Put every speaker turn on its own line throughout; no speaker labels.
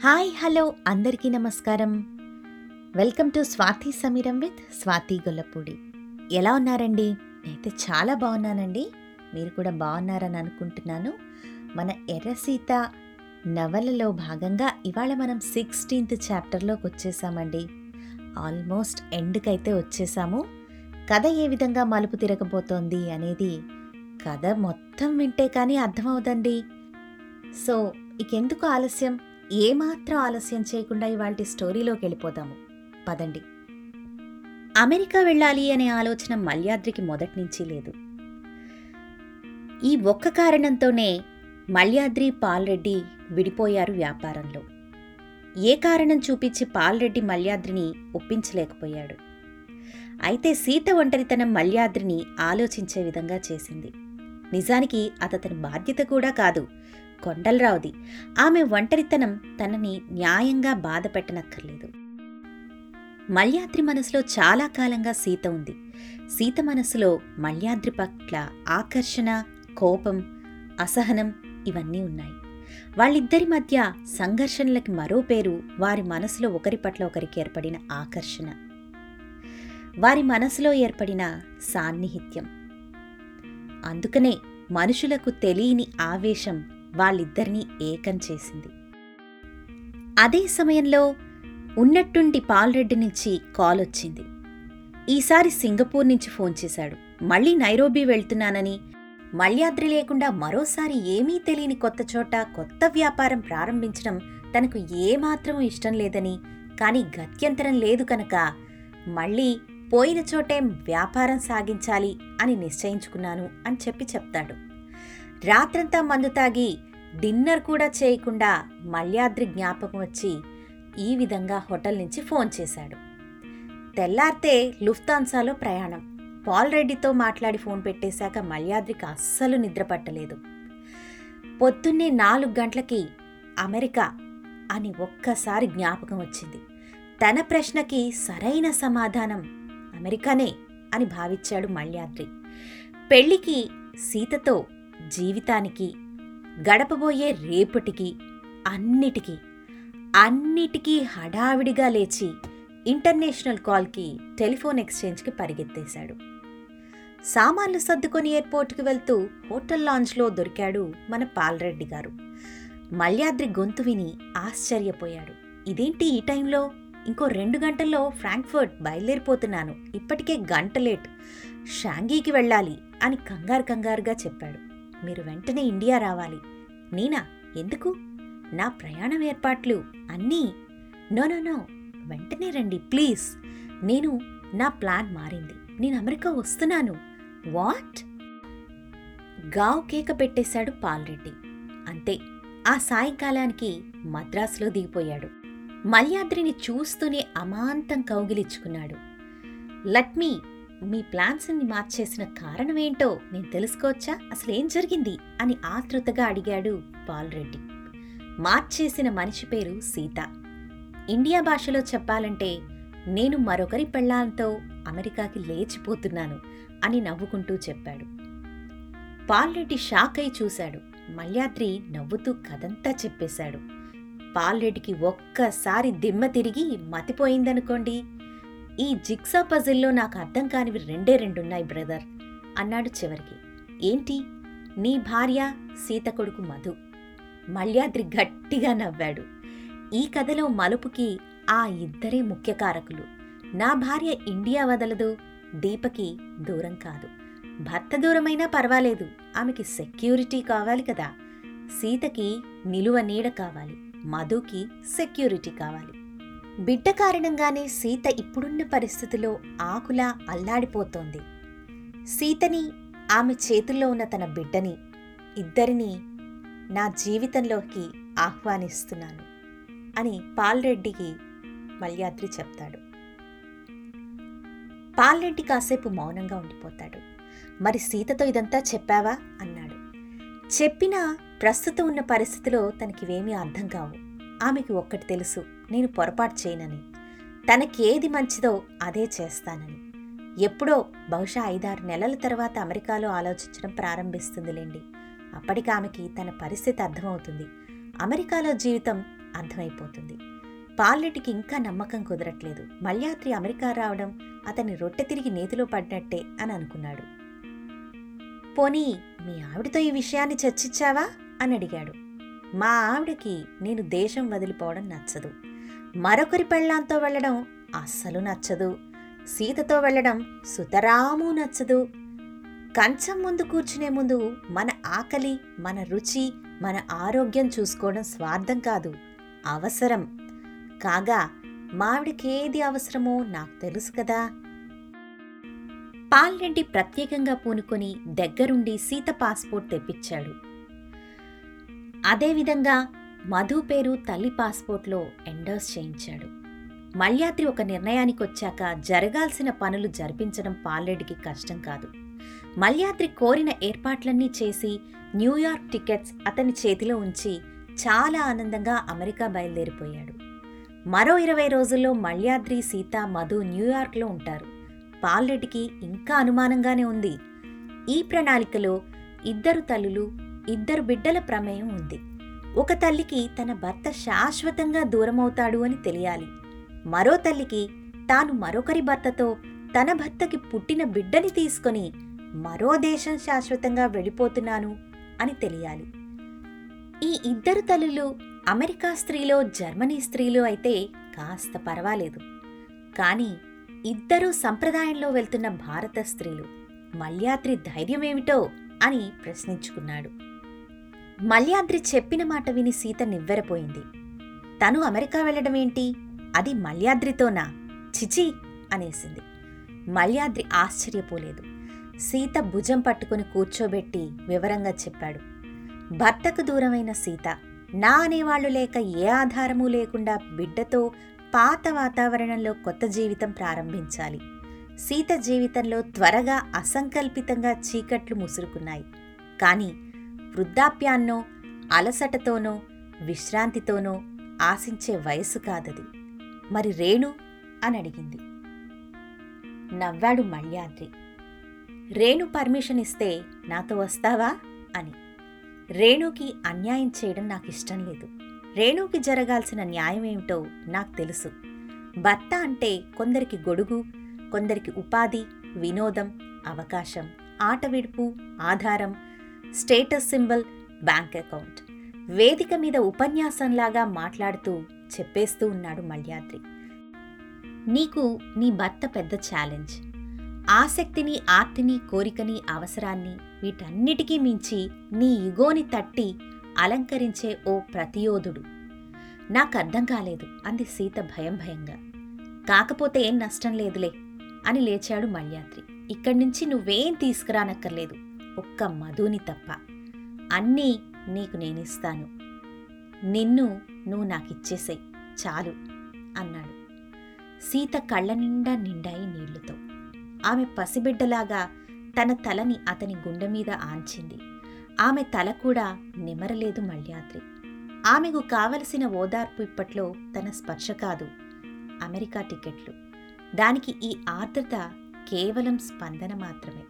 Hi hello అందరికీ నమస్కారం. Welcome to Swathi Sameeram with Swathi Gollapudi. ఎలా ఉన్నారండి? నేనైతే చాలా బాగున్నానండి. మీరు కూడా బాగున్నారని అనుకుంటున్నాను. మన ఎర్రసీత నవలలో భాగంగా ఇవాళ మనం సిక్స్టీన్త్ చాప్టర్లోకి వచ్చేసామండి. ఆల్మోస్ట్ ఎండ్కైతే వచ్చేసాము. కథ ఏ విధంగా మలుపు తిరగబోతోంది అనేది కథ మొత్తం వింటే కానీ అర్థమవుదండి. సో ఇకెందుకు ఆలస్యం? ఏమాత్రం ఆలస్యం చేయకుండా ఇవాళ స్టోరీలోకి వెళ్ళిపోదాము. పదండి. అమెరికా వెళ్ళాలి అనే ఆలోచన మల్యాద్రికి మొదటి నుంచి లేదు. ఈ ఒక్క కారణంతోనే మల్యాద్రి పాల్రెడ్డి విడిపోయారు వ్యాపారంలో. ఏ కారణం చూపించి పాల్రెడ్డి మల్యాద్రిని ఒప్పించలేకపోయాడు. అయితే సీత ఒంటరితనం మల్యాద్రిని ఆలోచించే విధంగా చేసింది. నిజానికి అతని బాధ్యత కూడా కాదు కొండలరావుది. ఆమె ఒంటరితనం తనని న్యాయంగా బాధ పెట్టనక్కర్లేదు మల్యాద్రి మనసులో చాలా కాలంగా సీత ఉంది. సీత మనసులో మల్యాద్రి పట్ల ఆకర్షణ కోపం అసహనం ఇవన్నీ ఉన్నాయి. వాళ్ళిద్దరి మధ్య సంఘర్షణలకి మరో పేరు వారి మనసులో ఒకరి పట్ల ఒకరికి ఏర్పడిన ఆకర్షణ. వారి మనసులో ఏర్పడిన సాన్నిహిత్యం. అందుకనే మనుషులకు తెలియని ఆవేశం వాళ్ళిద్దరినీ ఏకం చేసింది. అదే సమయంలో ఉన్నట్టుండి పాల్రెడ్డి నుంచి కాల్ వచ్చింది. ఈసారి సింగపూర్ నుంచి ఫోన్ చేశాడు. మళ్ళీ నైరోబీ వెళ్తున్నానని. మల్యాద్రి లేకుండా మరోసారి ఏమీ తెలియని కొత్త చోట కొత్త వ్యాపారం ప్రారంభించడం తనకు ఏమాత్రం ఇష్టం లేదని కానీ గత్యంతరం లేదు కనుక మళ్ళీ పోయిన చోటే వ్యాపారం సాగించాలి అని నిశ్చయించుకున్నాను అని చెప్పి చెప్తాడు. రాత్రంతా మందు తాగి డిన్నర్ కూడా చేయకుండా మల్యాద్రి జ్ఞాపకం వచ్చి ఈ విధంగా హోటల్ నుంచి ఫోన్ చేశాడు. తెల్లారితే లుఫ్తాన్సాలో ప్రయాణం. పాల్ రెడ్డితో మాట్లాడి ఫోన్ పెట్టేశాక మల్యాద్రికి అస్సలు నిద్రపట్టలేదు పొద్దున్నే నాలుగు గంటలకి అమెరికా అని ఒక్కసారి జ్ఞాపకం వచ్చింది. తన ప్రశ్నకి సరైన సమాధానం అమెరికానే అని భావించాడు మల్యాద్రి. పెళ్ళికి సీతతో జీవితానికి గడపబోయే రేపటికి అన్నిటికీ అన్నిటికీ హడావిడిగా లేచి ఇంటర్నేషనల్ కాల్కి టెలిఫోన్ ఎక్స్చేంజ్కి పరిగెత్తేశాడు. సామాన్లు సర్దుకొని ఎయిర్పోర్ట్కి వెళ్తూ హోటల్ లాంజ్లో దొరికాడు మన పాల్రెడ్డి గారు. మల్యాద్రి గొంతు విని ఆశ్చర్యపోయాడు. ఇదేంటి ఈ టైంలో? ఇంకో రెండు గంటల్లో ఫ్రాంక్ఫర్ట్ బయలుదేరిపోతున్నాను. ఇప్పటికే గంట లేట్. షాంగీకి వెళ్ళాలి అని కంగారు కంగారుగా చెప్పాడు. మీరు వెంటనే ఇండియా రావాలి. నేనా ఎందుకు? నా ప్రయాణం ఏర్పాట్లు అన్నీ. No no no. వెంటనే రండి ప్లీజ్. నేను నా ప్లాన్ మారింది. నేను అమెరికా వస్తున్నాను. వాట్? గావ్ కేక పెట్టేశాడు పాల్రెడ్డి అంతే. ఆ సాయంకాలానికి మద్రాసులో దిగిపోయాడు. మల్యాద్రిని చూస్తూనే అమాంతం కౌగిలించుకున్నాడు. లట్మీ మీ ప్లాన్స్ని మార్చేసిన కారణమేంటో నేను తెలుసుకోవచ్చా? అసలు ఏం జరిగింది? అని ఆతృతగా అడిగాడు పాల్రెడ్డి మార్చేసిన మనిషి పేరు సీత. ఇండియా భాషలో చెప్పాలంటే నేను మరొకరి పెళ్ళాంతో అమెరికాకి లేచిపోతున్నాను అని నవ్వుకుంటూ చెప్పాడు. పాల్రెడ్డి షాక్ అయి చూశాడు. మల్యాద్రి నవ్వుతూ కదంతా చెప్పేశాడు. పాల్రెడ్డికి ఒక్కసారి దిమ్మ తిరిగి మతిపోయిందనుకోండి. ఈ జిక్సా పజిల్లో నాకు అర్థం కానివి రెండే రెండున్నాయి బ్రదర్. అన్నాడు చివరికి. ఏంటి? నీ భార్య సీత కొడుకు మధు. మల్యాద్రి గట్టిగా నవ్వాడు. ఈ కథలో మలుపుకి ఆ ఇద్దరే ముఖ్య కారకులు. నా భార్య ఇండియా వదలదు దీపకి దూరం కాదు. భర్త దూరమైనా పర్వాలేదు ఆమెకి సెక్యూరిటీ కావాలి కదా. సీతకి నిలువ నీడ కావాలి మధుకి సెక్యూరిటీ కావాలి. బిడ్డ కారణంగానే సీత ఇప్పుడున్న పరిస్థితిలో ఆకులా అల్లాడిపోతోంది. సీతని ఆమె చేతుల్లో ఉన్న తన బిడ్డని ఇద్దరిని నా జీవితంలోకి ఆహ్వానిస్తున్నాను అని పాల్రెడ్డికి మల్యాద్రి చెప్తాడు. పాల్రెడ్డి కాసేపు మౌనంగా ఉండిపోతాడు. మరి సీతతో ఇదంతా చెప్పావా? అన్నాడు. చెప్పినా ప్రస్తుతం ఉన్న పరిస్థితిలో తనకివేమీ అర్థం కావు. ఆమెకి ఒక్కటి తెలుసు నేను పొరపాటు చేయనని. తనకి ఏది మంచిదో అదే చేస్తానని. ఎప్పుడో బహుశా ఐదారు నెలల తర్వాత అమెరికాలో ఆలోచించడం ప్రారంభిస్తుందిలేండి. అప్పటికి ఆమెకి తన పరిస్థితి అర్థమవుతుంది. అమెరికాలో జీవితం అర్థమైపోతుంది. పాలెటికి ఇంకా నమ్మకం కుదరట్లేదు. మల్యాత్రి అమెరికా రావడం అతని రొట్టె తిరిగి నేతిలో పడినట్టే అని అనుకున్నాడు. పోనీ మీ ఆవిడతో ఈ విషయాన్ని చర్చించావా? అని అడిగాడు. మా ఆవిడకి నేను దేశం వదిలిపోవడం నచ్చదు. మరొకరి పెళ్ళాంతో వెళ్ళడం అస్సలు నచ్చదు. సీతతో వెళ్ళడం సుతరాము నచ్చదు. కంచం ముందు కూర్చునే ముందు మన ఆకలి మన రుచి మన ఆరోగ్యం చూసుకోవడం స్వార్థం కాదు అవసరం. కాగా మావిడికి ఏది అవసరమో నాకు తెలుసు కదా. పాల్రెడ్డి ప్రత్యేకంగా పూనుకొని దగ్గరుండి సీత పాస్పోర్ట్ తెప్పించాడు. అదేవిధంగా మధు పేరు తల్లి పాస్పోర్ట్లో ఎండోస్ చేయించాడు. మల్యాద్రి ఒక నిర్ణయానికి వచ్చాక జరగాల్సిన పనులు జరిపించడం పాల్రెడ్డికి కష్టం కాదు. మల్యాద్రి కోరిన ఏర్పాట్లన్నీ చేసి న్యూయార్క్ టికెట్స్ అతని చేతిలో ఉంచి చాలా ఆనందంగా అమెరికా బయలుదేరిపోయాడు. మరో ఇరవై రోజుల్లో మల్యాద్రి సీత మధు న్యూయార్క్లో ఉంటారు. పాల్రెడ్డికి ఇంకా అనుమానంగానే ఉంది. ఈ ప్రణాళికలో ఇద్దరు తల్లులు ఇద్దరు బిడ్డల ప్రమేయం ఉంది. ఒక తల్లికి తన భర్త శాశ్వతంగా దూరమవుతాడు అని తెలియాలి. మరో తల్లికి తాను మరొకరి భర్తతో తన భర్తకి పుట్టిన బిడ్డని తీసుకొని మరో దేశం శాశ్వతంగా వెళ్ళిపోతున్నాను అని తెలియాలి. ఈ ఇద్దరు తల్లులు అమెరికా స్త్రీలో జర్మనీ స్త్రీలు అయితే కాస్త పర్వాలేదు. కానీ ఇద్దరూ సంప్రదాయంలో వెళ్తున్న భారత స్త్రీలు మల్యాత్రి ధైర్యమేమిటో అని ప్రశ్నించుకున్నాడు. మల్యాద్రి చెప్పిన మాట విని సీత నివ్వెరపోయింది. తను అమెరికా వెళ్ళడమేంటి అది మల్యాద్రితోనా చిచి అనేసింది. మల్యాద్రి ఆశ్చర్యపోలేదు. సీత భుజం పట్టుకుని కూర్చోబెట్టి వివరంగా చెప్పాడు. భర్తకు దూరమైన సీత నా అనేవాళ్ళు లేక ఏ ఆధారమూ లేకుండా బిడ్డతో పాత వాతావరణంలో కొత్త జీవితం ప్రారంభించాలి. సీత జీవితంలో త్వరగా అసంకల్పితంగా చీకట్లు ముసురుకున్నాయి. కానీ వృద్ధాప్యాన్నో అలసటతోనో విశ్రాంతితోనో ఆశించే వయసు కాదది. మరి రేణు? అని అడిగింది. నవ్వాడు మళ్యాద్రి రేణు పర్మిషన్ ఇస్తే నాతో వస్తావా? అని. రేణుకి అన్యాయం చేయడం నాకు ఇష్టం లేదు. రేణుకి జరగాల్సిన న్యాయమేమిటో నాకు తెలుసు. భర్త అంటే కొందరికి గొడుగు కొందరికి ఉపాధి వినోదం అవకాశం ఆటవిడుపు ఆధారం స్టేటస్ సింబల్ బ్యాంక్ అకౌంట్. వేదిక మీద ఉపన్యాసంలాగా మాట్లాడుతూ చెప్పేస్తూ ఉన్నాడు మల్యాద్రి. నీకు నీ భర్త పెద్ద ఛాలెంజ్. ఆసక్తిని ఆర్తిని కోరికని అవసరాన్ని వీటన్నిటికీ మించి నీ ఇగోని తట్టి అలంకరించే ఓ ప్రతియోధుడు. నాకర్థం కాలేదు అంది సీత భయం భయంగా. కాకపోతే ఏం నష్టం లేదులే అని లేచాడు మల్యాద్రి. ఇక్కడి నుంచి నువ్వేం తీసుకురానక్కర్లేదు. ఒక్క మధుని తప్ప. అన్నీ నీకు నేనిస్తాను. నిన్ను నువ్వు నాకిచ్చేసేయ్. చాలు అన్నాడు. సీత కళ్ళ నిండా నిండాయి నీళ్ళతో. ఆమె పసిబిడ్డలాగా తన తలని అతని గుండె మీద ఆంచింది. ఆమె తల కూడా నిమరలేదు మల్యాద్రి. ఆమెకు కావలసిన ఓదార్పు ఇప్పట్లో తన స్పర్శ కాదు. అమెరికా టికెట్లు. దానికి ఈ ఆర్ద్రత కేవలం స్పందన మాత్రమే.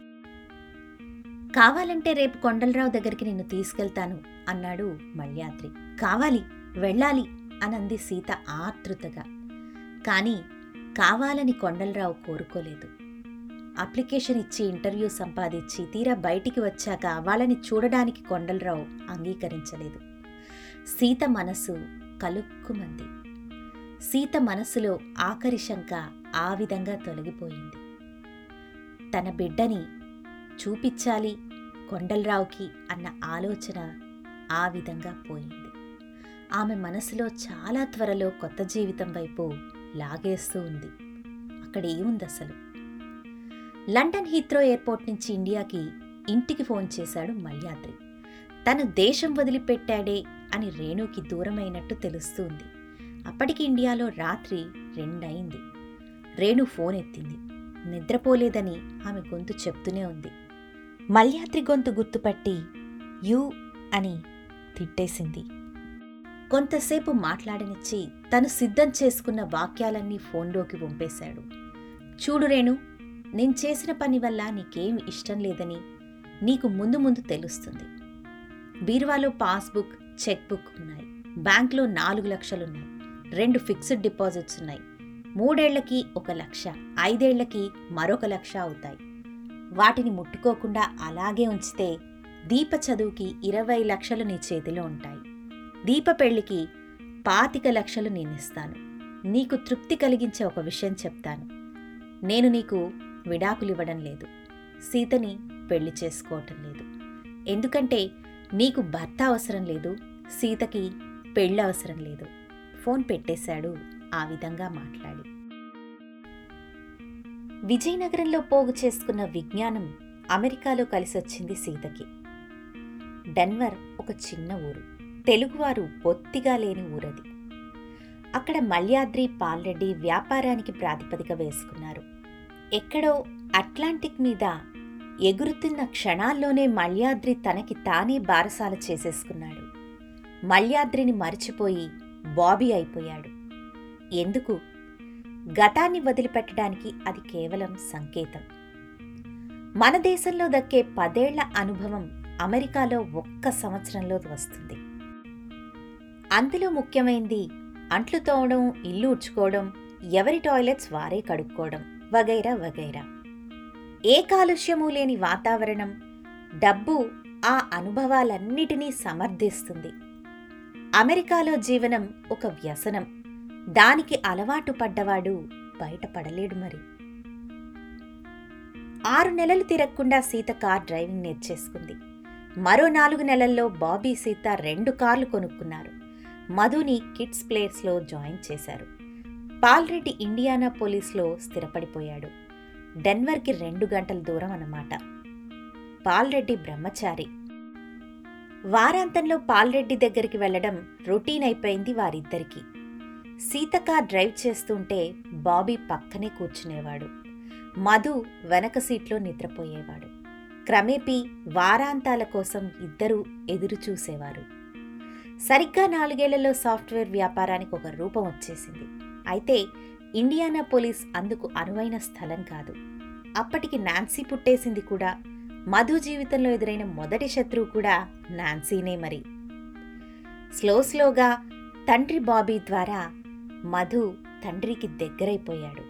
కావాలంటే రేపు కొండలరావు దగ్గరికి నిన్ను తీసుకెళ్తాను అన్నాడు మల్యాద్రి. కావాలి వెళ్ళాలి అనంది సీత ఆతృతగా కానీ కావాలని కొండలరావు కోరుకోలేదు. అప్లికేషన్ ఇచ్చి ఇంటర్వ్యూ సంపాదించి తీరా బయటికి వచ్చాక వాళ్ళని చూడడానికి కొండలరావు అంగీకరించలేదు. సీత మనసు కలుక్కుమంది. సీత మనసులో ఆఖరి శంక ఆ విధంగా తొలగిపోయింది. తన బిడ్డని చూపించాలి కొండలరావుకి అన్న ఆలోచన ఆ విధంగా పోయింది. ఆమె మనసులో చాలా త్వరలో కొత్త జీవితం వైపు లాగేస్తూ ఉంది. అక్కడ ఏముంది అసలు? లండన్ హీత్రో ఎయిర్పోర్ట్ నుంచి ఇండియాకి ఇంటికి ఫోన్ చేశాడు మల్యాద్రి. తను దేశం వదిలిపెట్టాడే అని రేణుకి దూరమైనట్టు తెలుస్తుంది. అప్పటికి ఇండియాలో రాత్రి రెండయింది. రేణు ఫోన్ ఎత్తింది. నిద్రపోలేదని ఆమె గొంతు చెప్తూనే ఉంది. మల్యాద్రి గొంతు గుర్తుపట్టి యు అని తిట్టేసింది. కొంతసేపు మాట్లాడనిచ్చి తను సిద్ధం చేసుకున్న వాక్యాలన్నీ ఫోన్లోకి పంపేశాడు చూడు రేణు నేను చేసిన పని వల్ల నీకేం ఇష్టం లేదని నీకు ముందు ముందు తెలుస్తుంది. బీరువాలో పాస్బుక్ చెక్ బుక్ ఉన్నాయి. బ్యాంక్లో నాలుగు లక్షలున్నాయి. రెండు ఫిక్స్డ్ డిపాజిట్స్ ఉన్నాయి. మూడేళ్ళకి ఒక లక్ష ఐదేళ్ళకి మరొక లక్ష అవుతాయి. వాటిని ముట్టుకోకుండా అలాగే ఉంచితే దీప చదువుకి ఇరవై లక్షలు నీ చేతిలో ఉంటాయి. దీప పెళ్ళికి పాతిక లక్షలు నేనిస్తాను. నీకు తృప్తి కలిగించే ఒక విషయం చెప్తాను. నేను నీకు విడాకులివ్వడం లేదు. సీతని పెళ్ళి చేసుకోవటం లేదు. ఎందుకంటే నీకు భర్త అవసరం లేదు సీతకి పెళ్ళి అవసరం లేదు. ఫోన్ పెట్టేశాడు ఆ విధంగా మాట్లాడి. విజయనగరంలో పోగు చేసుకున్న విజ్ఞానం అమెరికాలో కలిసొచ్చింది సీతకి. డెన్వర్ ఒక చిన్న ఊరు. తెలుగువారు బొత్తిగా లేని ఊరది. అక్కడ మల్యాద్రి పాల్రెడ్డి వ్యాపారానికి ప్రాతిపదిక వేసుకున్నారు. ఎక్కడో అట్లాంటిక్ మీద ఎగురుతున్న క్షణాల్లోనే మల్యాద్రి తనకి తానే బారసాల చేసేసుకున్నాడు. మల్యాద్రిని మరిచిపోయి బాబీ అయిపోయాడు. ఎందుకు? గతాన్ని వదిలిపెట్టడానికి అది కేవలం సంకేతం. మన దేశంలో దక్కే పదేళ్ళ అనుభవం అమెరికాలో ఒక్క సంవత్సరంలో వస్తుంది. అందులో ముఖ్యమైంది అంట్లు తోవడం ఇల్లు ఉడ్చుకోవడం ఎవరి టాయిలెట్స్ వారే కడుక్కోవడం వగైరా వగైరా. ఏ కాలుష్యము లేని వాతావరణం డబ్బు ఆ అనుభవాలన్నిటినీ సమర్థిస్తుంది. అమెరికాలో జీవనం ఒక వ్యసనం. దానికి అలవాటు పడ్డవాడు బయటపడలేడు మరి. ఆరు నెలలు తిరగకుండా సీత కార్ డ్రైవింగ్ నేర్చేసుకుంది మరో నాలుగు నెలల్లో బాబీ సీత రెండు కార్లు కొనుక్కున్నారు. మధుని కిడ్స్ ప్లేయర్స్లో జాయిన్ చేశారు. పాల్రెడ్డి ఇండియానా పోలీస్లో స్థిరపడిపోయాడు. డెన్వర్కి రెండు గంటల దూరం అన్నమాట. పాల్రెడ్డి బ్రహ్మచారి. వారాంతంలో పాల్రెడ్డి దగ్గరికి వెళ్ళడం రొటీన్ అయిపోయింది వారిద్దరికీ. సీతక్క డ్రైవ్ చేస్తుంటే బాబీ పక్కనే కూర్చునేవాడు. మధు వెనక సీట్లో నిద్రపోయేవాడు. క్రమేపీ వారాంతాల కోసం ఇద్దరూ ఎదురు చూసేవారు. సరిగ్గా నాలుగేళ్ళలో సాఫ్ట్వేర్ వ్యాపారానికి ఒక రూపం వచ్చేసింది. అయితే ఇండియానా పోలీస్ అందుకు అనువైన స్థలం కాదు. అప్పటికి నాన్సీ పుట్టేసింది కూడా. మధు జీవితంలో ఎదురైన మొదటి శత్రువు కూడా నాన్సీనే మరి. స్లో స్లోగా తండ్రి బాబీ ద్వారా మధు తండ్రికి దగ్గరైపోయాడు.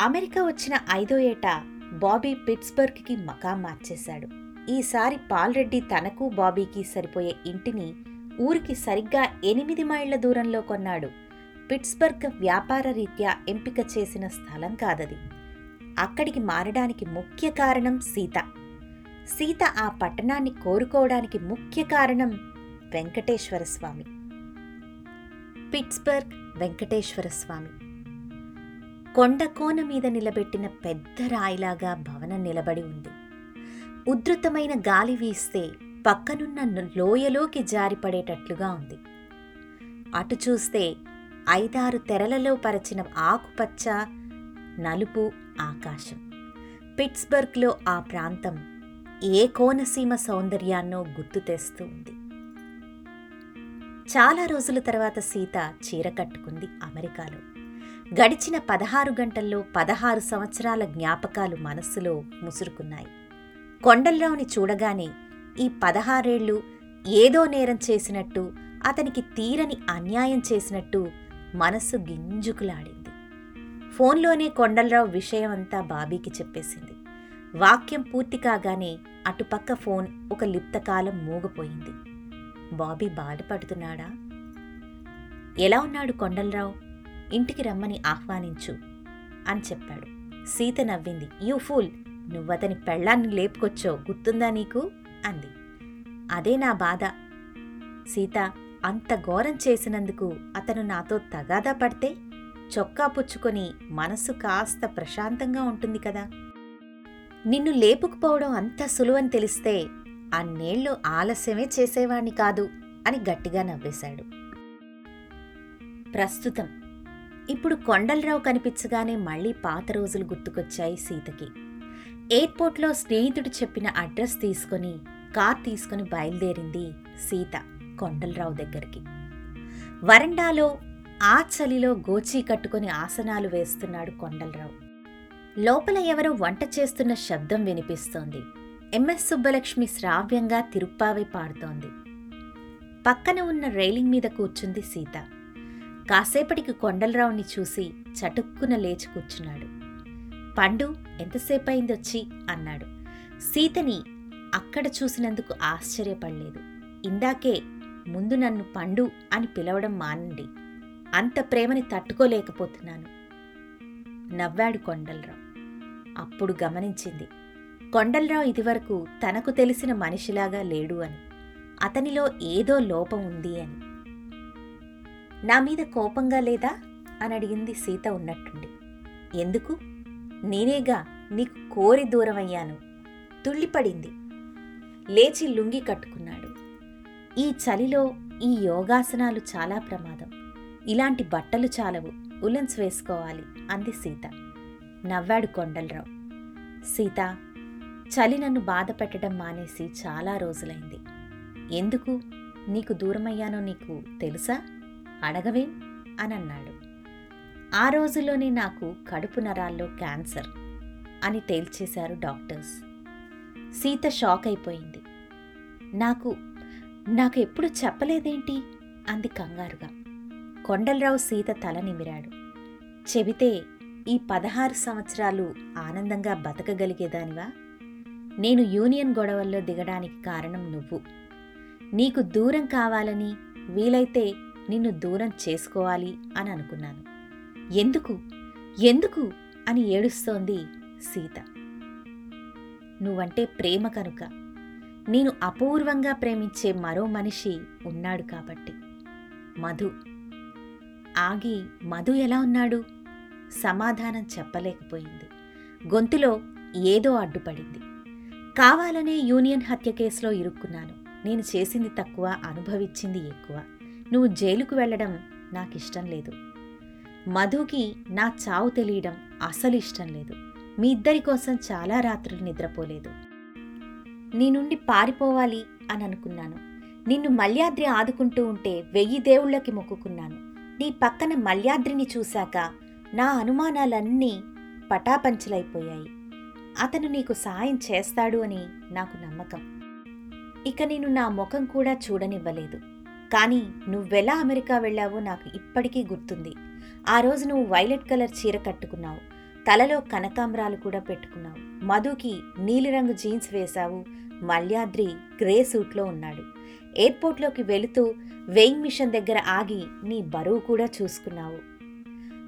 అమెరికా వచ్చిన ఐదో ఏట బాబీ పిట్స్బర్గ్కి మకాం మార్చేశాడు. ఈసారి పాల్రెడ్డి తనకు బాబీకి సరిపోయే ఇంటిని ఊరికి సరిగ్గా ఎనిమిది మైళ్ళ దూరంలో కొన్నాడు. పిట్స్బర్గ్ వ్యాపార రీత్యా ఎంపిక చేసిన స్థలం కాదది. అక్కడికి మారడానికి ముఖ్య కారణం సీత. సీత ఆ పట్టణాన్ని కోరుకోవడానికి ముఖ్య కారణం వెంకటేశ్వర స్వామి. పిట్స్బర్గ్ వెంకటేశ్వర స్వామి. కొండ కోన మీద నిలబెట్టిన పెద్ద రాయిలాగా భవనం నిలబడి ఉంది. ఉధృతమైన గాలి వీస్తే పక్కనున్న లోయలోకి జారిపడేటట్లుగా ఉంది. అటు చూస్తే ఐదారు తెరలలో పరచిన ఆకుపచ్చ నలుపు ఆకాశం. పిట్స్బర్గ్లో ఆ ప్రాంతం ఏ కోనసీమ సౌందర్యాన్నో గుర్తు తెస్తూ ఉంది. చాలా రోజుల తర్వాత సీత చీర కట్టుకుంది అమెరికాలో. గడిచిన పదహారు గంటల్లో పదహారు సంవత్సరాల జ్ఞాపకాలు మనస్సులో ముసురుకున్నాయి. కొండలరావుని చూడగానే ఈ పదహారేళ్ళు ఏదో నేరం చేసినట్టు అతనికి తీరని అన్యాయం చేసినట్టు మనస్సు గింజుకులాడింది. ఫోన్లోనే కొండలరావు విషయమంతా బాబీకి చెప్పేసింది. వాక్యం పూర్తి కాగానే అటుపక్క ఫోన్ ఒక లిప్తకాలం మూగపోయింది. బాబీ బాధపడుతున్నాడా? ఎలా ఉన్నాడు కొండలరావు? ఇంటికి రమ్మని ఆహ్వానించు అని చెప్పాడు. సీత నవ్వింది. You fool! నువ్వతని పెళ్ళాన్ని లేపుకొచ్చో గుర్తుందా నీకు? అంది. అదే నా బాధ. సీత అంత ఘోరం చేసినందుకు అతను నాతో తగాదా పడితే చొక్కా పుచ్చుకొని మనసు కాస్త ప్రశాంతంగా ఉంటుంది కదా. నిన్ను లేపుకుపోవడం అంత సులువని తెలిస్తే అన్నేళ్ళు ఆలస్యమే చేసేవాణ్ణి కాదు అని గట్టిగా నవ్వేశాడు. ప్రస్తుతం ఇప్పుడు కొండలరావు కనిపించగానే మళ్ళీ పాత రోజులు గుర్తుకొచ్చాయి సీతకి. ఎయిర్పోర్ట్లో స్నేహితుడు చెప్పిన అడ్రస్ తీసుకొని కార్ తీసుకొని బయలుదేరింది సీత కొండలరావు దగ్గరికి. వరండాలో ఆ చలిలో గోచీ కట్టుకొని ఆసనాలు వేస్తున్నాడు కొండలరావు. లోపల ఎవరో వంట చేస్తున్న శబ్దం వినిపిస్తోంది. ఎంఎస్ సుబ్బలక్ష్మి శ్రావ్యంగా తిరుప్పావై పాడుతోంది. పక్కన ఉన్న రైలింగ్ మీద కూర్చుంది సీత. కాసేపటికి కొండలరావుని చూసి చటుక్కున లేచి కూర్చున్నాడు. పండు ఎంతసేపు అయిందొచ్చి అన్నాడు. సీతని అక్కడ చూసినందుకు ఆశ్చర్యపడలేదు. ఇందాకే ముందు నన్ను పండు అని పిలవడం మానండి. అంత ప్రేమని తట్టుకోలేకపోతున్నాను. నవ్వాడు కొండలరావు. అప్పుడు గమనించింది. కొండలరావు ఇదివరకు తనకు తెలిసిన మనిషిలాగా లేడు అని అతనిలో ఏదో లోపం ఉంది అని. నా మీద కోపంగా లేదా? అని అడిగింది సీత ఉన్నట్టుండి. ఎందుకు? నేనేగా నీకు కోరి దూరమయ్యాను. తుళ్ళిపడింది. లేచి లుంగి కట్టుకున్నాడు. ఈ చలిలో ఈ యోగాసనాలు చాలా ప్రమాదం. ఇలాంటి బట్టలు చాలవు. ఉలెన్స్ వేసుకోవాలి అంది సీత. నవ్వాడు కొండలరావు. సీత చలి నన్ను బాధ పెట్టడం మానేసి చాలా రోజులైంది. ఎందుకు? నీకు దూరమయ్యానో నీకు తెలుసా? అడగవేం? అని అన్నాడు ఆ రోజుల్లోనే నాకు కడుపు నరాల్లో క్యాన్సర్ అని తేల్చేశారు డాక్టర్స్. సీత షాక్ అయిపోయింది. నాకు నాకు ఎప్పుడు చెప్పలేదేంటి? అంది కంగారుగా. కొండలరావు సీత తల నిమిరాడు. చెబితే ఈ పదహారు సంవత్సరాలు ఆనందంగా బతకగలిగేదానివా? నేను యూనియన్ గొడవల్లో దిగడానికి కారణం నువ్వు. నీకు దూరం కావాలని వీలైతే నిన్ను దూరం చేసుకోవాలి అని అనుకున్నాను. ఎందుకు? ఎందుకు? అని ఏడుస్తోంది సీత. నువ్వంటే ప్రేమ కనుక. నేను అపూర్వంగా ప్రేమించే మరో మనిషి ఉన్నాడు కాబట్టి. మధు. ఆగి మధు ఎలా ఉన్నాడు? సమాధానం చెప్పలేకపోయింది. గొంతులో ఏదో అడ్డుపడింది. కావాలనే యూనియన్ హత్య కేసులో ఇరుక్కున్నాను. నేను చేసింది తక్కువ అనుభవించింది ఎక్కువ. నువ్వు జైలుకు వెళ్ళడం నాకిష్టం లేదు. మధుకి నా చావు తెలియడం అసలు ఇష్టం లేదు. మీ ఇద్దరి కోసం చాలా రాత్రులు నిద్రపోలేదు. నీ నుండి పారిపోవాలి అని అనుకున్నాను నిన్ను మల్యాద్రి ఆదుకుంటూ ఉంటే వెయ్యి దేవుళ్ళకి మొక్కుకున్నాను. నీ పక్కన మల్యాద్రిని చూశాక నా అనుమానాలన్నీ పటాపంచలైపోయాయి. అతను నీకు సాయం చేస్తాడు అని నాకు నమ్మకం. ఇక నేను నా ముఖం కూడా చూడనివ్వలేదు. కానీ నువ్వెలా అమెరికా వెళ్ళావో నాకు ఇప్పటికీ గుర్తుంది. ఆ రోజు నువ్వు వైలెట్ కలర్ చీర కట్టుకున్నావు. తలలో కనకాంబరాలు కూడా పెట్టుకున్నావు. మధుకి నీలిరంగు జీన్స్ వేశావు. మల్యాద్రి గ్రే సూట్లో ఉన్నాడు. ఎయిర్పోర్ట్లోకి వెళుతూ వెయింగ్ మిషన్ దగ్గర ఆగి నీ బరువు కూడా చూసుకున్నావు.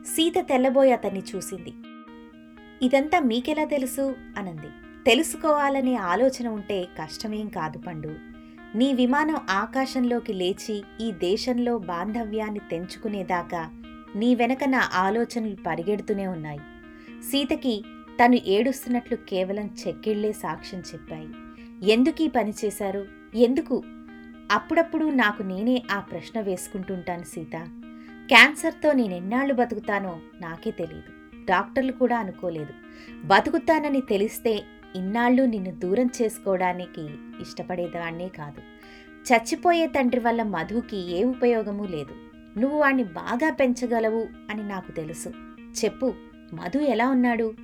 సీత తెల్లబోయి అతన్ని చూసింది. ఇదంతా మీకెలా తెలుసు? అనంది. తెలుసుకోవాలనే ఆలోచన ఉంటే కష్టమేం కాదు పండు. నీ విమానం ఆకాశంలోకి లేచి ఈ దేశంలో బాంధవ్యాన్ని తెంచుకునేదాకా నీ వెనక నా ఆలోచనలు పరిగెడుతూనే ఉన్నాయి. సీతకి తను ఏడుస్తున్నట్లు కేవలం చెక్కిళ్ళే సాక్ష్యం చెప్పాయి. ఎందుకీ పని చేశారు? ఎందుకు? అప్పుడప్పుడు నాకు నేనే ఆ ప్రశ్న వేసుకుంటుంటాను సీత. క్యాన్సర్తో నేనెన్నాళ్ళు బతుకుతానో నాకే తెలియదు డాక్టర్లు కూడా అనుకోలేదు. బతుకుతానని తెలిస్తే ఇన్నాళ్ళు నిన్ను దూరం చేసుకోవడానికి ఇష్టపడేదాన్నే కాదు. చచ్చిపోయే తండ్రి వల్ల మధుకి ఏ ఉపయోగమూ లేదు. నువ్వు వాణ్ణి బాగా పెంచగలవు అని నాకు తెలుసు. చెప్పు మధు ఎలా ఉన్నాడు?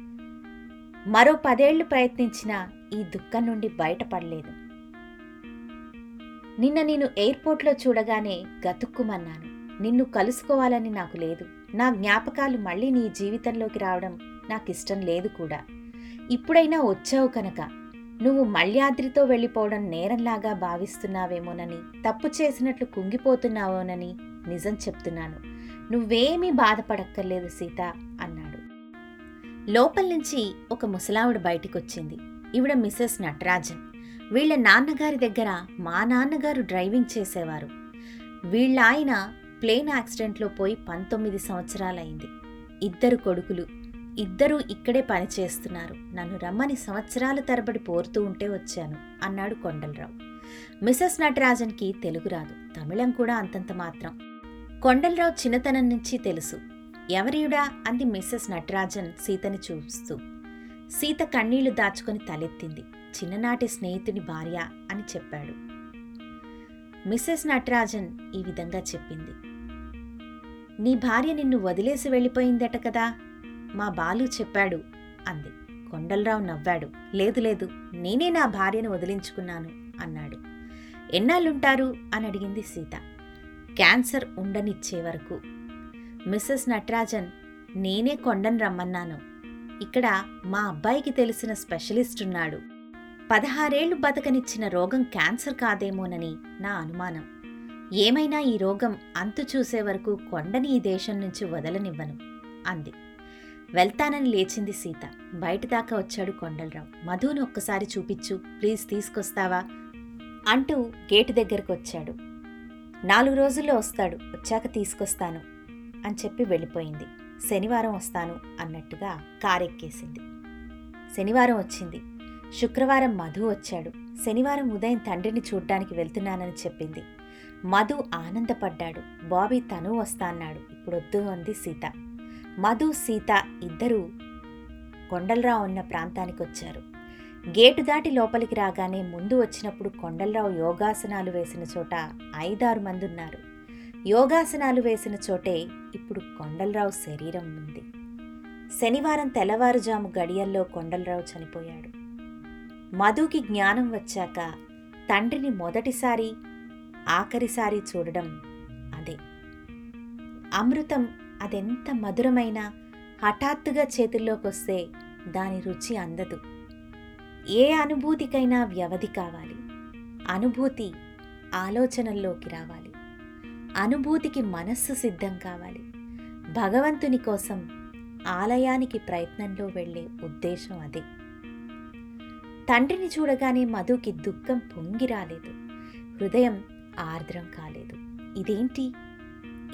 మరో పదేళ్ళు ప్రయత్నించినా ఈ దుఃఖం నుండి బయటపడలేదు. నిన్న నేను ఎయిర్పోర్ట్లో చూడగానే గతుక్కుమన్నాను. నిన్ను కలుసుకోవాలని నాకు లేదు. నా జ్ఞాపకాలు మళ్ళీ నీ జీవితంలోకి రావడం నాకు ఇష్టం లేదు కూడా. ఇప్పుడైనా వచ్చావు కనుక నువ్వు మల్యాద్రితో వెళ్ళిపోవడం నేరంలాగా భావిస్తున్నావేమోనని తప్పు చేసినట్లు కుంగిపోతున్నావోనని నిజం చెప్తున్నాను. నువ్వేమీ బాధపడక్కర్లేదు సీత అన్నాడు. లోపల నుంచి ఒక ముసలావిడ బయటికొచ్చింది. ఈవిడ మిసెస్ నటరాజన్. వీళ్ళ నాన్నగారి దగ్గర మా నాన్నగారు డ్రైవింగ్ చేసేవారు. వీళ్ళ ఆయన ప్లేన్ యాక్సిడెంట్లో పోయి పంతొమ్మిది సంవత్సరాలైంది. ఇద్దరు కొడుకులు ఇద్దరూ ఇక్కడే పనిచేస్తున్నారు నన్ను రమ్మని సంవత్సరాల తరబడి పోరుతూ ఉంటే వచ్చాను అన్నాడు కొండలరావు. మిసెస్ నటరాజన్కి తెలుగు రాదు తమిళం కూడా అంతంత మాత్రం. కొండలరావు చిన్నతనం నుంచి తెలుసు. ఎవరియుడా? అంది మిస్సెస్ నటరాజన్ సీతని చూస్తూ. సీత కన్నీళ్ళు దాచుకొని తలెత్తింది. చిన్ననాటి స్నేహితుని భార్య అని చెప్పాడు. మిస్సెస్ నటరాజన్ ఈ విధంగా చెప్పింది. నీ భార్య నిన్ను వదిలేసి వెళ్ళిపోయిందట కదా. మా బాలు చెప్పాడు అంది. కొండలరావు నవ్వాడు. లేదు లేదు నేనే నా భార్యను వదిలించుకున్నాను అన్నాడు. ఎన్నాళ్ళుంటారు? అని అడిగింది సీత. క్యాన్సర్ ఉండనిచ్చే వరకు. మిస్సెస్ నటరాజన్ నేనే కొండను రమ్మన్నాను. ఇక్కడ మా అబ్బాయికి తెలిసిన స్పెషలిస్ట్ ఉన్నాడు. పదహారేళ్ళు బతకనిచ్చిన రోగం క్యాన్సర్ కాదేమోనని నా అనుమానం. ఏమైనా ఈ రోగం అంతు చూసే వరకు కొండని ఈ దేశం నుంచి వదలనివ్వను అంది. వెళ్తానని లేచింది సీత. బయట దాకా వచ్చాడు కొండలరావు. మధుని ఒక్కసారి చూపించు ప్లీజ్ తీసుకొస్తావా? అంటూ గేటు దగ్గరకు వచ్చాడు. నాలుగు రోజుల్లో వస్తాడు వచ్చాక తీసుకొస్తాను అని చెప్పి వెళ్ళిపోయింది. శనివారం వస్తాను అన్నట్టుగా కారెక్కేసింది. శనివారం వచ్చింది. శుక్రవారం మధు వచ్చాడు. శనివారం ఉదయం తండ్రిని చూడ్డానికి వెళ్తున్నానని చెప్పింది. మధు ఆనందపడ్డాడు. బాబీ తను వస్తా అన్నాడు ఇప్పుడొద్దు అంది సీత. మధు సీత ఇద్దరూ కొండలరావు ఉన్న ప్రాంతానికి వచ్చారు గేటు దాటి లోపలికి రాగానే ముందు వచ్చినప్పుడు కొండలరావు యోగాసనాలు వేసిన చోట ఐదారు మంది ఉన్నారు యోగాసనాలు వేసిన చోటే ఇప్పుడు కొండలరావు శరీరం ఉంది. శనివారం తెల్లవారుజాము గడియల్లో కొండలరావు చనిపోయాడు. మధుకి జ్ఞానం వచ్చాక తండ్రిని మొదటిసారి ఆఖరిసారి చూడడం అదే. అమృతం అదెంత మధురమైన హఠాత్తుగా చేతుల్లోకొస్తే దాని రుచి అందదు. ఏ అనుభూతికైనా వ్యవధి కావాలి. అనుభూతి ఆలోచనల్లోకి రావాలి. అనుభూతికి మనస్సు సిద్ధం కావాలి. భగవంతుని కోసం ఆలయానికి ప్రయత్నంలో వెళ్ళే ఉద్దేశం అదే. తండ్రిని చూడగానే మధుకి దుఃఖం పొంగి రాలేదు. హృదయం ఆర్ద్రం కాలేదు. ఇదేంటి?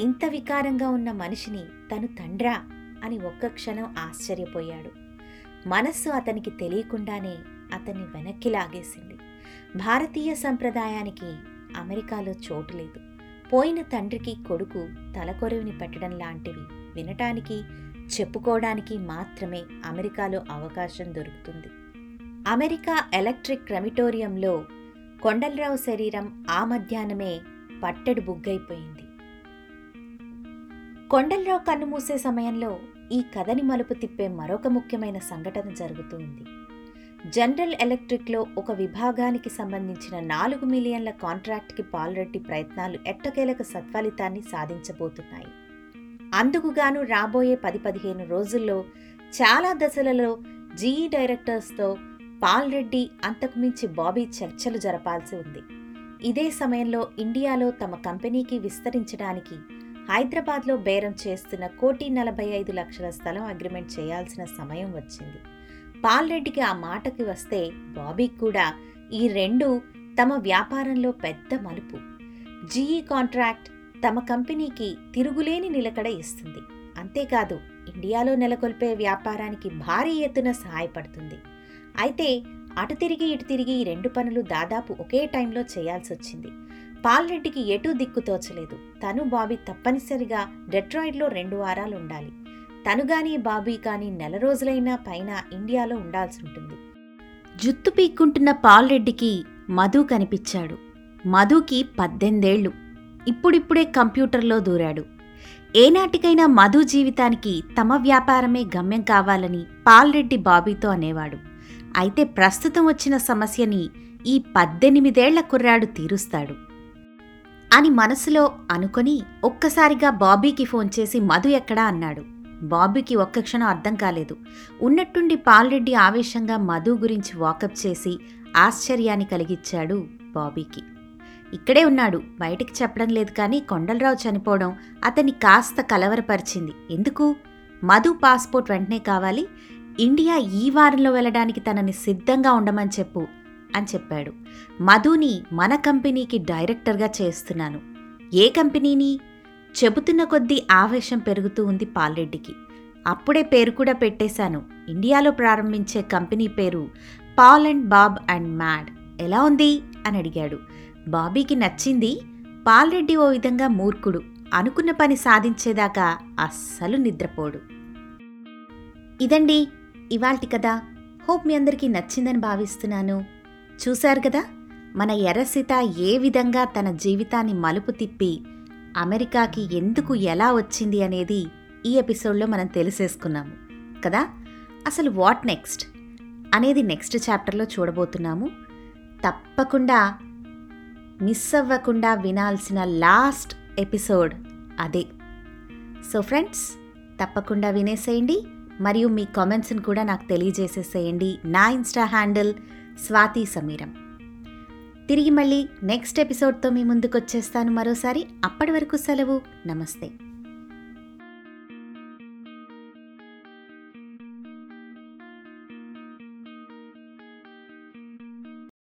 ఇంత వికారంగా ఉన్న మనిషిని తను తండ్రా అని ఒక్క క్షణం ఆశ్చర్యపోయాడు. మనస్సు అతనికి తెలియకుండానే అతన్ని వెనక్కి లాగేసింది. భారతీయ సంప్రదాయానికి అమెరికాలో చోటు లేదు. పోయిన తండ్రికి కొడుకు తలకొరవిని పెట్టడం లాంటివి వినటానికి చెప్పుకోవడానికి మాత్రమే అమెరికాలో అవకాశం దొరుకుతుంది. అమెరికా ఎలక్ట్రిక్ క్రమిటోరియంలో కొండలరావు శరీరం ఆ మధ్యాహ్నమే పట్టెడు బుగ్గైపోయింది. కొండలరావు కన్ను మూసే సమయంలో ఈ కథని మలుపు తిప్పే మరొక ముఖ్యమైన సంఘటన జరుగుతుంది. జనరల్ ఎలక్ట్రిక్లో ఒక విభాగానికి సంబంధించిన నాలుగు మిలియన్ల కాంట్రాక్ట్కి పాల్రెడ్డి ప్రయత్నాలు ఎట్టకేలకు సత్ఫలితాన్ని సాధించబోతున్నాయి. అందుకుగాను రాబోయే పది పదిహేను రోజుల్లో చాలా దశలలో జీఈ డైరెక్టర్స్తో పాల్ రెడ్డి అంతకుమించి బాబీ చర్చలు జరపాల్సి ఉంది. ఇదే సమయంలో ఇండియాలో తమ కంపెనీకి విస్తరించడానికి హైదరాబాద్లో బేరం చేస్తున్న కోటి నలభై ఐదు లక్షల స్థలం అగ్రిమెంట్ చేయాల్సిన సమయం వచ్చింది. పాల్ రెడ్డికి ఆ మాటకి వస్తే బాబీకి కూడా ఈ రెండు తమ వ్యాపారంలో పెద్ద మలుపు. జీఈ కాంట్రాక్ట్ తమ కంపెనీకి తిరుగులేని నిలకడ ఇస్తుంది. అంతేకాదు ఇండియాలో నెలకొల్పే వ్యాపారానికి భారీ ఎత్తున సహాయపడుతుంది. అయితే అటు తిరిగి ఇటు తిరిగి ఈ రెండు పనులు దాదాపు ఒకే టైంలో చేయాల్సి వచ్చింది పాల్రెడ్డికి ఎటూ దిక్కు తోచలేదు. తను బాబీ తప్పనిసరిగా డెట్రాయిడ్లో రెండు వారాలు ఉండాలి తను గాని బాబీ కానీ నెల రోజులైనా పైన ఇండియాలో ఉండాల్సి ఉంటుంది జుత్తు పీక్కుంటున్న పాల్రెడ్డికి మధు కనిపించాడు. మధుకి పద్దెనిమిదేళ్ళు ఇప్పుడిప్పుడే కంప్యూటర్లో దూరాడు. ఏనాటికైనా మధు జీవితానికి తమ వ్యాపారమే గమ్యం కావాలని పాల్రెడ్డి బాబీతో అనేవాడు. అయితే ప్రస్తుతం వచ్చిన సమస్యని ఈ పద్దెనిమిదేళ్ళ కుర్రాడు తీరుస్తాడు. అని మనసులో అనుకొని ఒక్కసారిగా బాబీకి ఫోన్ చేసి మధు ఎక్కడా అన్నాడు. బాబీకి ఒక్క క్షణం అర్థం కాలేదు. ఉన్నట్టుండి పాల్రెడ్డి ఆవేశంగా మధు గురించి వాకప్ చేసి ఆశ్చర్యాన్ని కలిగించాడు బాబీకి. ఇక్కడే ఉన్నాడు. బయటికి చెప్పడం లేదు కానీ కొండలరావు చనిపోవడం అతన్ని కాస్త కలవరపరిచింది. ఎందుకు? మధు పాస్పోర్ట్ వెంటనే కావాలి. ఇండియా ఈ వారంలో వెళ్ళడానికి తనని సిద్ధంగా ఉండమని చెప్పు అని చెప్పాడు. మధుని మన కంపెనీకి డైరెక్టర్గా చేస్తున్నాను. ఏ కంపెనీని? చెబుతున్న కొద్దీ ఆవేశం పెరుగుతూ ఉంది పాల్రెడ్డికి. అప్పుడే పేరు కూడా పెట్టేశాను. ఇండియాలో ప్రారంభించే కంపెనీ పేరు Paul and Bob and Mad. ఎలా ఉంది? అని అడిగాడు. బాబీకి నచ్చింది? పాల్రెడ్డి ఓ విధంగా మూర్ఖుడు. అనుకున్న పని సాధించేదాకా అస్సలు నిద్రపోడు. ఇదండి ఇవాల్టి కదా హోప్ మీ అందరికీ నచ్చిందని భావిస్తున్నాను. చూశారు కదా? మన ఎర్రసీత ఏ విధంగా తన జీవితాన్ని మలుపు తిప్పి అమెరికాకి ఎందుకు ఎలా వచ్చింది అనేది ఈ ఎపిసోడ్లో మనం తెలిసేసుకున్నాము. కదా? అసలు వాట్ నెక్స్ట్? అనేది నెక్స్ట్ చాప్టర్లో చూడబోతున్నాము. తప్పకుండా మిస్ అవ్వకుండా వినాల్సిన లాస్ట్ ఎపిసోడ్ అదే. సో ఫ్రెండ్స్ తప్పకుండా వినేసేయండి. మరియు మీ కామెంట్స్ని కూడా నాకు తెలియజేసేసేయండి. నా ఇన్స్టా హ్యాండిల్ స్వాతి సమీరం. తిరిగి మళ్ళీ నెక్స్ట్ ఎపిసోడ్తో మీ ముందుకు వచ్చేస్తాను మరోసారి. అప్పటి వరకు సెలవు. నమస్తే.